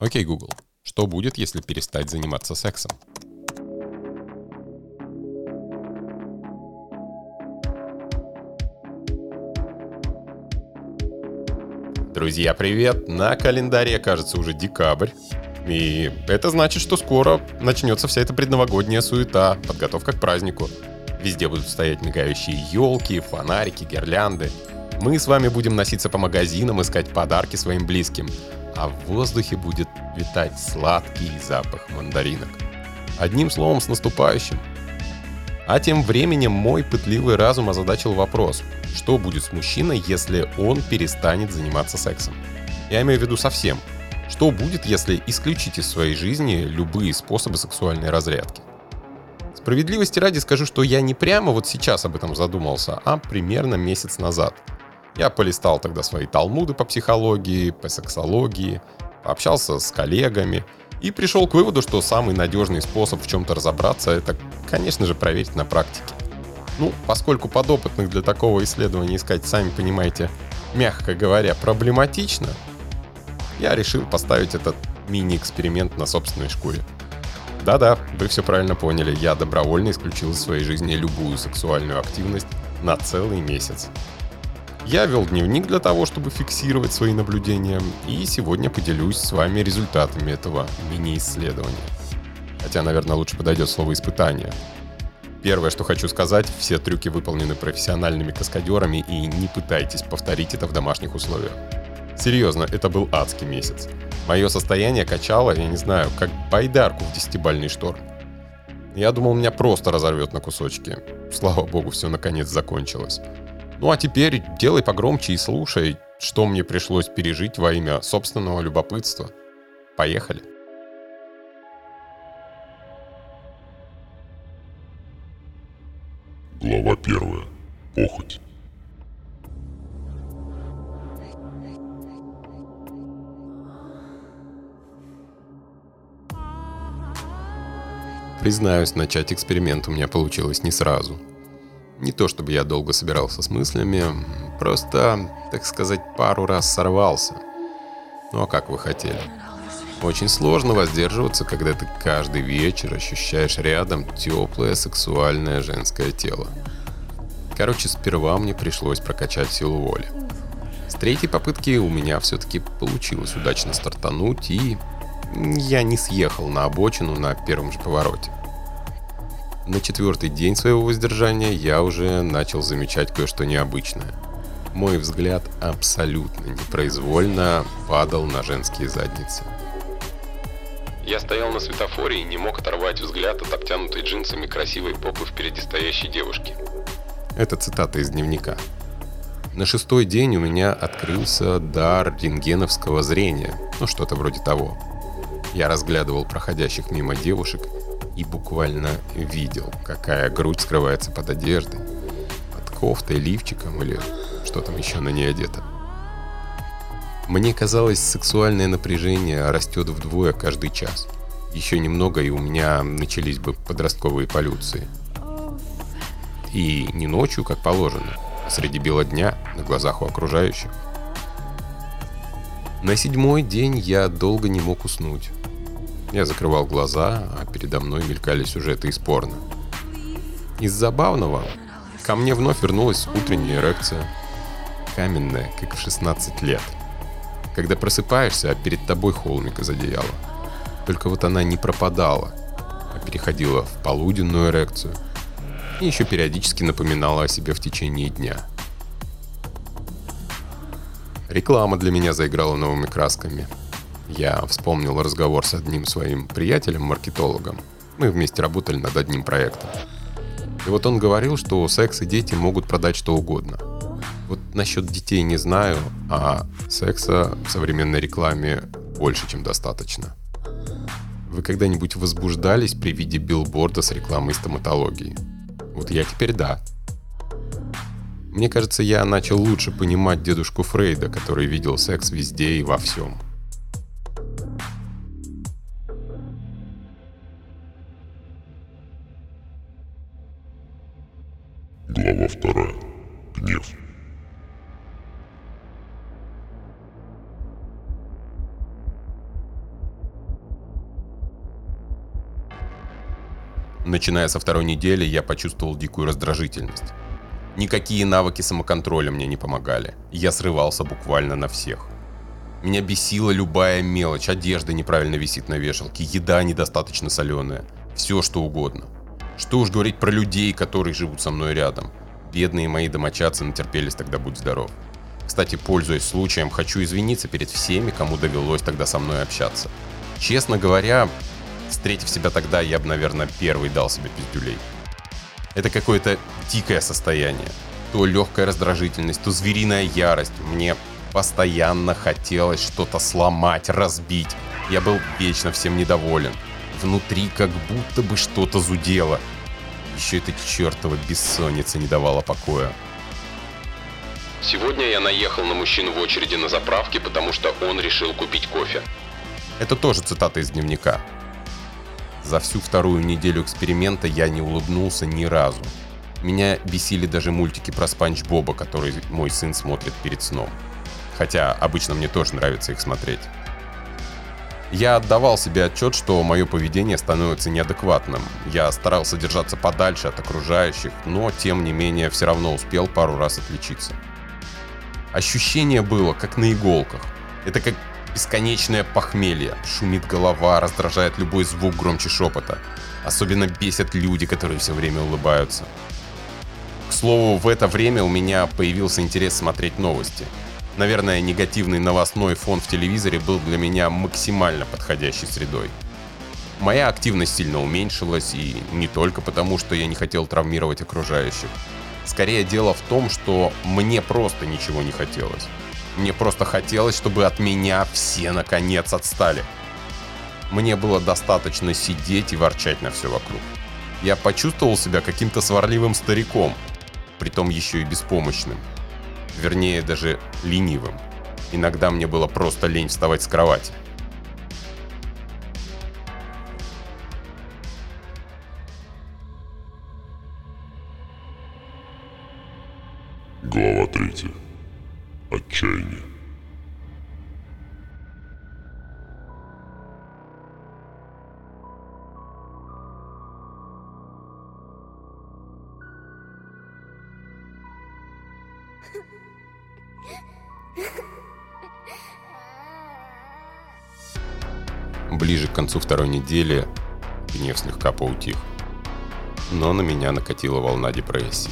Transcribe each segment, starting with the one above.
Окей, Google, что будет, если перестать заниматься сексом? Друзья, привет! На календаре, кажется, уже декабрь. И это значит, что скоро начнется вся эта предновогодняя суета, подготовка к празднику. Везде будут стоять мигающие елки, фонарики, гирлянды. Мы с вами будем носиться по магазинам, искать подарки своим близким а в воздухе будет витать сладкий запах мандаринок. Одним словом, с наступающим. А тем временем мой пытливый разум озадачил вопрос, что будет с мужчиной, если он перестанет заниматься сексом? Я имею в виду совсем. Что будет, если исключить из своей жизни любые способы сексуальной разрядки? Справедливости ради скажу, что я не прямо вот сейчас об этом задумался, а примерно месяц назад – я полистал тогда свои талмуды по психологии, по сексологии, пообщался с коллегами и пришел к выводу, что самый надежный способ в чем-то разобраться, это, конечно же, проверить на практике. Ну, поскольку подопытных для такого исследования искать, сами понимаете, мягко говоря, проблематично, я решил поставить этот мини-эксперимент на собственной шкуре. Да-да, вы все правильно поняли, я добровольно исключил из своей жизни любую сексуальную активность на целый месяц. Я вел дневник для того, чтобы фиксировать свои наблюдения, и сегодня поделюсь с вами результатами этого мини-исследования. Хотя, наверное, лучше подойдет слово «испытание». Первое, что хочу сказать, все трюки выполнены профессиональными каскадерами, и не пытайтесь повторить это в домашних условиях. Серьезно, это был адский месяц. Мое состояние качало, я не знаю, как байдарку в десятибальный шторм. Я думал, меня просто разорвет на кусочки. Слава богу, все наконец закончилось. Ну а теперь делай погромче и слушай, что мне пришлось пережить во имя собственного любопытства. Поехали. Глава первая. Похоть. Признаюсь, начать эксперимент у меня получилось не сразу – не то чтобы я долго собирался с мыслями, просто, так сказать, пару раз сорвался. Ну а как вы хотели? Очень сложно воздерживаться, когда ты каждый вечер ощущаешь рядом теплое сексуальное женское тело. Короче, сперва мне пришлось прокачать силу воли. С третьей попытки у меня все-таки получилось удачно стартануть, и я не съехал на обочину на первом же повороте. На четвертый день своего воздержания я уже начал замечать кое-что необычное. Мой взгляд абсолютно непроизвольно падал на женские задницы. Я стоял на светофоре и не мог оторвать взгляд от обтянутой джинсами красивой попы впереди стоящей девушки. Это цитата из дневника. На шестой день у меня открылся дар рентгеновского зрения, ну что-то вроде того. Я разглядывал проходящих мимо девушек и буквально видел, какая грудь скрывается под одеждой, под кофтой, лифчиком или что там еще на ней одето. Мне казалось, сексуальное напряжение растет вдвое каждый час. Еще немного, и у меня начались бы подростковые полюции. И не ночью, как положено, а среди бела дня, на глазах у окружающих. На седьмой день я долго не мог уснуть. Я закрывал глаза, а передо мной мелькали сюжеты из порно. Из забавного ко мне вновь вернулась утренняя эрекция. Каменная, как в 16 лет. Когда просыпаешься, а перед тобой холмик из одеяла. Только вот она не пропадала, а переходила в полуденную эрекцию. И еще периодически напоминала о себе в течение дня. Реклама для меня заиграла новыми красками – я вспомнил разговор с одним своим приятелем-маркетологом. Мы вместе работали над одним проектом. И вот он говорил, что секс и дети могут продать что угодно. Вот насчет детей не знаю, а секса в современной рекламе больше, чем достаточно. Вы когда-нибудь возбуждались при виде билборда с рекламой стоматологии? Вот я теперь да. Мне кажется, я начал лучше понимать дедушку Фрейда, который видел секс везде и во всем. Начиная со второй недели, я почувствовал дикую раздражительность. Никакие навыки самоконтроля мне не помогали. Я срывался буквально на всех. Меня бесила любая мелочь, одежда неправильно висит на вешалке, еда недостаточно соленая, все что угодно. Что уж говорить про людей, которые живут со мной рядом. Бедные мои домочадцы натерпелись тогда, будь здоров. Кстати, пользуясь случаем, хочу извиниться перед всеми, кому довелось тогда со мной общаться. Честно говоря, встретив себя тогда, я бы, наверное, первый дал себе пиздюлей. Это какое-то дикое состояние. То легкая раздражительность, то звериная ярость. Мне постоянно хотелось что-то сломать, разбить. Я был вечно всем недоволен. Внутри как будто бы что-то зудело. Еще эта чертова бессонница не давала покоя. Сегодня я наехал на мужчину в очереди на заправке, потому что он решил купить кофе. Это тоже цитата из дневника. За всю вторую неделю эксперимента я не улыбнулся ни разу. Меня бесили даже мультики про Спанч Боба, который мой сын смотрит перед сном. Хотя обычно мне тоже нравится их смотреть. Я отдавал себе отчет, что мое поведение становится неадекватным. Я старался держаться подальше от окружающих, но тем не менее все равно успел пару раз отличиться. Ощущение было, как на иголках. Это как бесконечное похмелье. Шумит голова, раздражает любой звук громче шепота. Особенно бесят люди, которые все время улыбаются. К слову, в это время у меня появился интерес смотреть новости. Наверное, негативный новостной фон в телевизоре был для меня максимально подходящей средой. Моя активность сильно уменьшилась, и не только потому, что я не хотел травмировать окружающих. Скорее дело в том, что мне просто ничего не хотелось. Мне просто хотелось, чтобы от меня все наконец отстали. Мне было достаточно сидеть и ворчать на все вокруг. Я почувствовал себя каким-то сварливым стариком, притом еще и беспомощным. Вернее, даже ленивым. Иногда мне было просто лень вставать с кровати. Ближе к концу второй недели гнев слегка поутих. Но на меня накатила волна депрессии.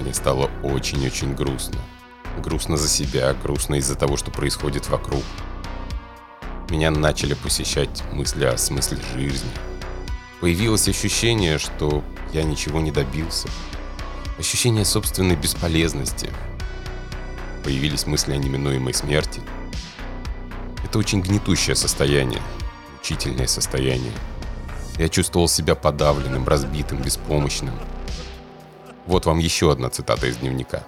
Мне стало очень-очень грустно. Грустно за себя, грустно из-за того, что происходит вокруг. Меня начали посещать мысли о смысле жизни. Появилось ощущение, что я ничего не добился. Ощущение собственной бесполезности. Появились мысли о неминуемой смерти. Это очень гнетущее состояние, мучительное состояние. Я чувствовал себя подавленным, разбитым, беспомощным. Вот вам еще одна цитата из дневника.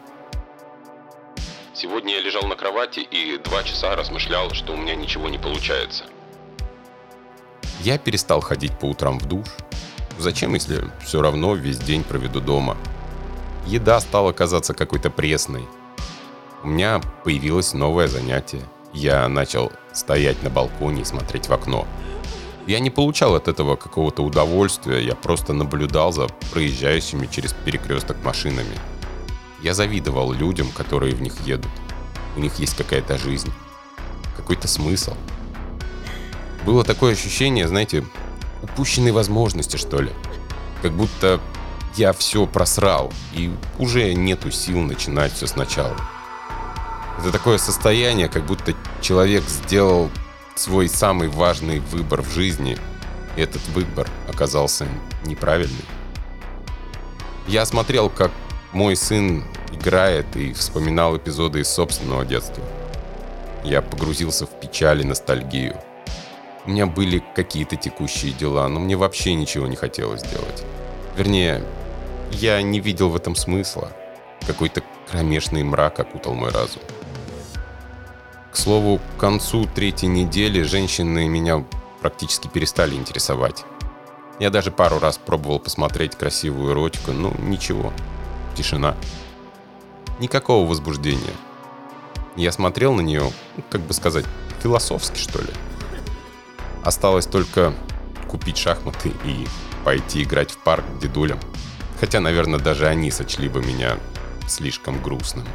Сегодня я лежал на кровати и два часа размышлял, что у меня ничего не получается. Я перестал ходить по утрам в душ. Зачем, если все равно весь день проведу дома? Еда стала казаться какой-то пресной. У меня появилось новое занятие. Я начал стоять на балконе и смотреть в окно. Я не получал от этого какого-то удовольствия, я просто наблюдал за проезжающими через перекресток машинами. Я завидовал людям, которые в них едут. У них есть какая-то жизнь, какой-то смысл. Было такое ощущение, знаете, упущенной возможности, что ли. Как будто я все просрал, и уже нету сил начинать все сначала. Это такое состояние, как будто человек сделал свой самый важный выбор в жизни, и этот выбор оказался неправильный. Я смотрел, как мой сын играет и вспоминал эпизоды из собственного детства. Я погрузился в печаль и ностальгию. У меня были какие-то текущие дела, но мне вообще ничего не хотелось делать. Вернее, я не видел в этом смысла. Какой-то кромешный мрак окутал мой разум. К слову, к концу третьей недели женщины меня практически перестали интересовать. Я даже пару раз пробовал посмотреть красивую эротику, но ничего. Тишина. Никакого возбуждения. Я смотрел на нее, ну, как бы сказать, философски, что ли. Осталось только купить шахматы и пойти играть в парк дедулям. Хотя, наверное, даже они сочли бы меня слишком грустным.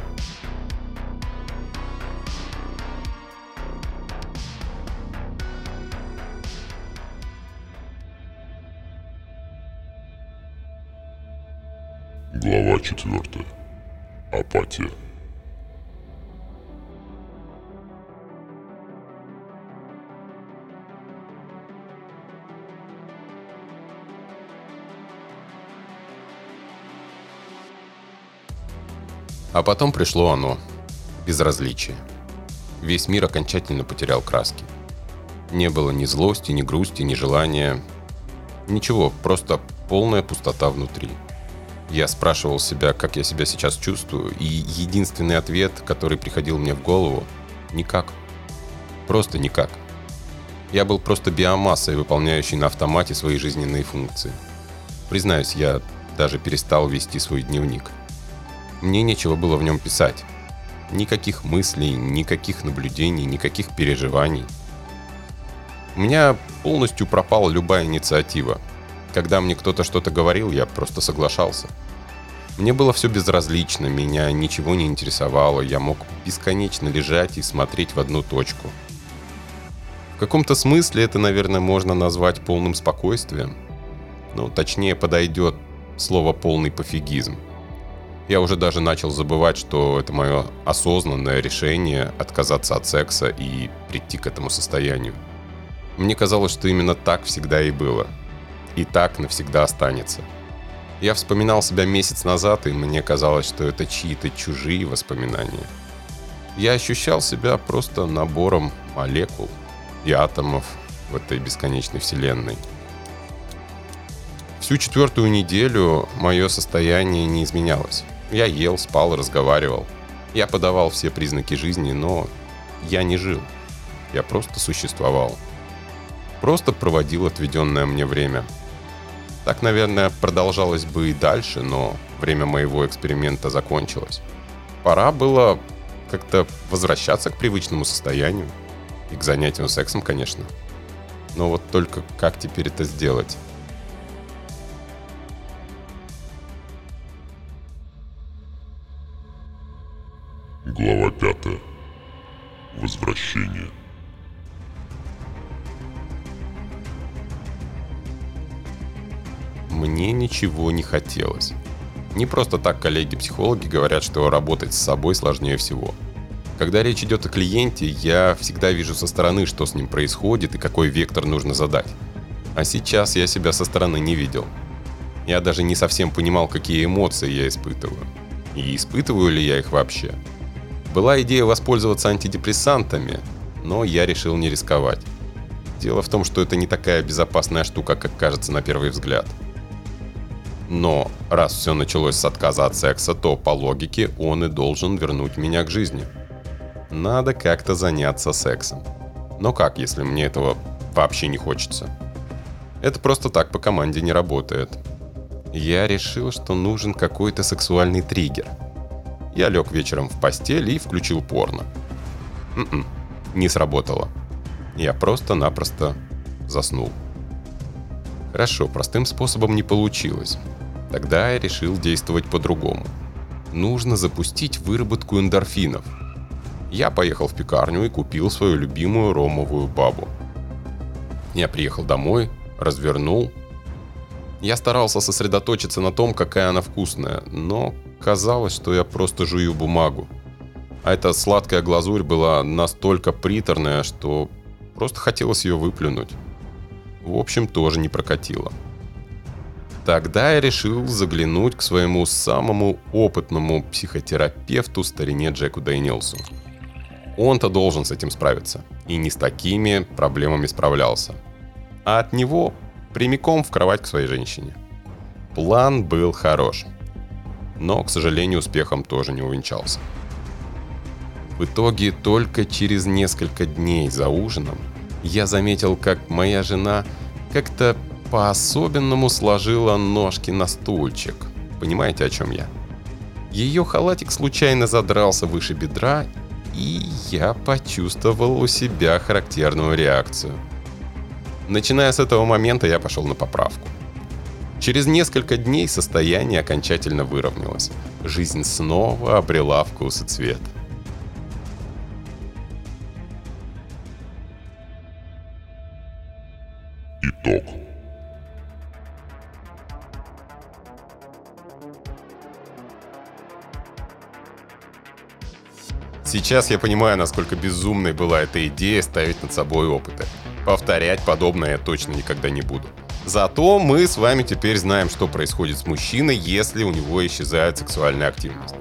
А потом пришло оно. Безразличие. Весь мир окончательно потерял краски. Не было ни злости, ни грусти, ни желания. Ничего, просто полная пустота внутри. Я спрашивал себя, как я себя сейчас чувствую, и единственный ответ, который приходил мне в голову – никак. Просто никак. Я был просто биомассой, выполняющей на автомате свои жизненные функции. Признаюсь, я даже перестал вести свой дневник. Мне нечего было в нем писать. Никаких мыслей, никаких наблюдений, никаких переживаний. У меня полностью пропала любая инициатива. Когда мне кто-то что-то говорил, я просто соглашался. Мне было все безразлично, меня ничего не интересовало, я мог бесконечно лежать и смотреть в одну точку. В каком-то смысле это, наверное, можно назвать полным спокойствием. Ну, точнее подойдет слово «полный пофигизм». Я уже даже начал забывать, что это мое осознанное решение отказаться от секса и прийти к этому состоянию. Мне казалось, что именно так всегда и было. И так навсегда останется. Я вспоминал себя месяц назад, и мне казалось, что это чьи-то чужие воспоминания. Я ощущал себя просто набором молекул и атомов в этой бесконечной вселенной. Всю четвертую неделю мое состояние не изменялось. Я ел, спал, разговаривал. Я подавал все признаки жизни, но я не жил. Я просто существовал. Просто проводил отведенное мне время. Так, наверное, продолжалось бы и дальше, но время моего эксперимента закончилось. Пора было как-то возвращаться к привычному состоянию. И к занятию сексом, конечно. Но вот только как теперь это сделать? Глава пятая. Возвращение. Мне ничего не хотелось. Не просто так коллеги-психологи говорят, что работать с собой сложнее всего. Когда речь идет о клиенте, я всегда вижу со стороны, что с ним происходит и какой вектор нужно задать. А сейчас я себя со стороны не видел. Я даже не совсем понимал, какие эмоции я испытываю. И испытываю ли я их вообще. Была идея воспользоваться антидепрессантами, но я решил не рисковать. Дело в том, что это не такая безопасная штука, как кажется на первый взгляд. Но раз все началось с отказа от секса, то по логике он и должен вернуть меня к жизни. Надо как-то заняться сексом. Но как, если мне этого вообще не хочется? Это просто так по команде не работает. Я решил, что нужен какой-то сексуальный триггер – я лег вечером в постель и включил порно. М-м, не сработало. Я просто-напросто заснул. Хорошо, простым способом не получилось. Тогда я решил действовать по-другому. Нужно запустить выработку эндорфинов. Я поехал в пекарню и купил свою любимую ромовую бабу. Я приехал домой, развернул. Я старался сосредоточиться на том, какая она вкусная, но Казалось, что я просто жую бумагу. А эта сладкая глазурь была настолько приторная, что просто хотелось ее выплюнуть. В общем, тоже не прокатило. Тогда я решил заглянуть к своему самому опытному психотерапевту старине Джеку Дэниелсу. Он-то должен с этим справиться. И не с такими проблемами справлялся. А от него прямиком в кровать к своей женщине. План был хорош но, к сожалению, успехом тоже не увенчался. В итоге только через несколько дней за ужином я заметил, как моя жена как-то по-особенному сложила ножки на стульчик. Понимаете, о чем я? Ее халатик случайно задрался выше бедра, и я почувствовал у себя характерную реакцию. Начиная с этого момента я пошел на поправку. Через несколько дней состояние окончательно выровнялось. Жизнь снова обрела вкус и цвет. Итог. Сейчас я понимаю, насколько безумной была эта идея ставить над собой опыты. Повторять подобное я точно никогда не буду. Зато мы с вами теперь знаем, что происходит с мужчиной, если у него исчезает сексуальная активность.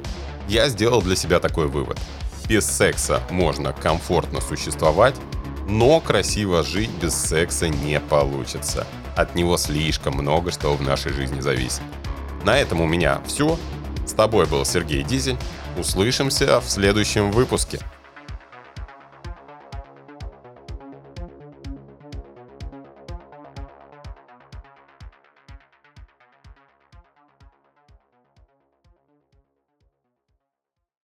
Я сделал для себя такой вывод. Без секса можно комфортно существовать, но красиво жить без секса не получится. От него слишком много что в нашей жизни зависит. На этом у меня все. С тобой был Сергей Дизель. Услышимся в следующем выпуске.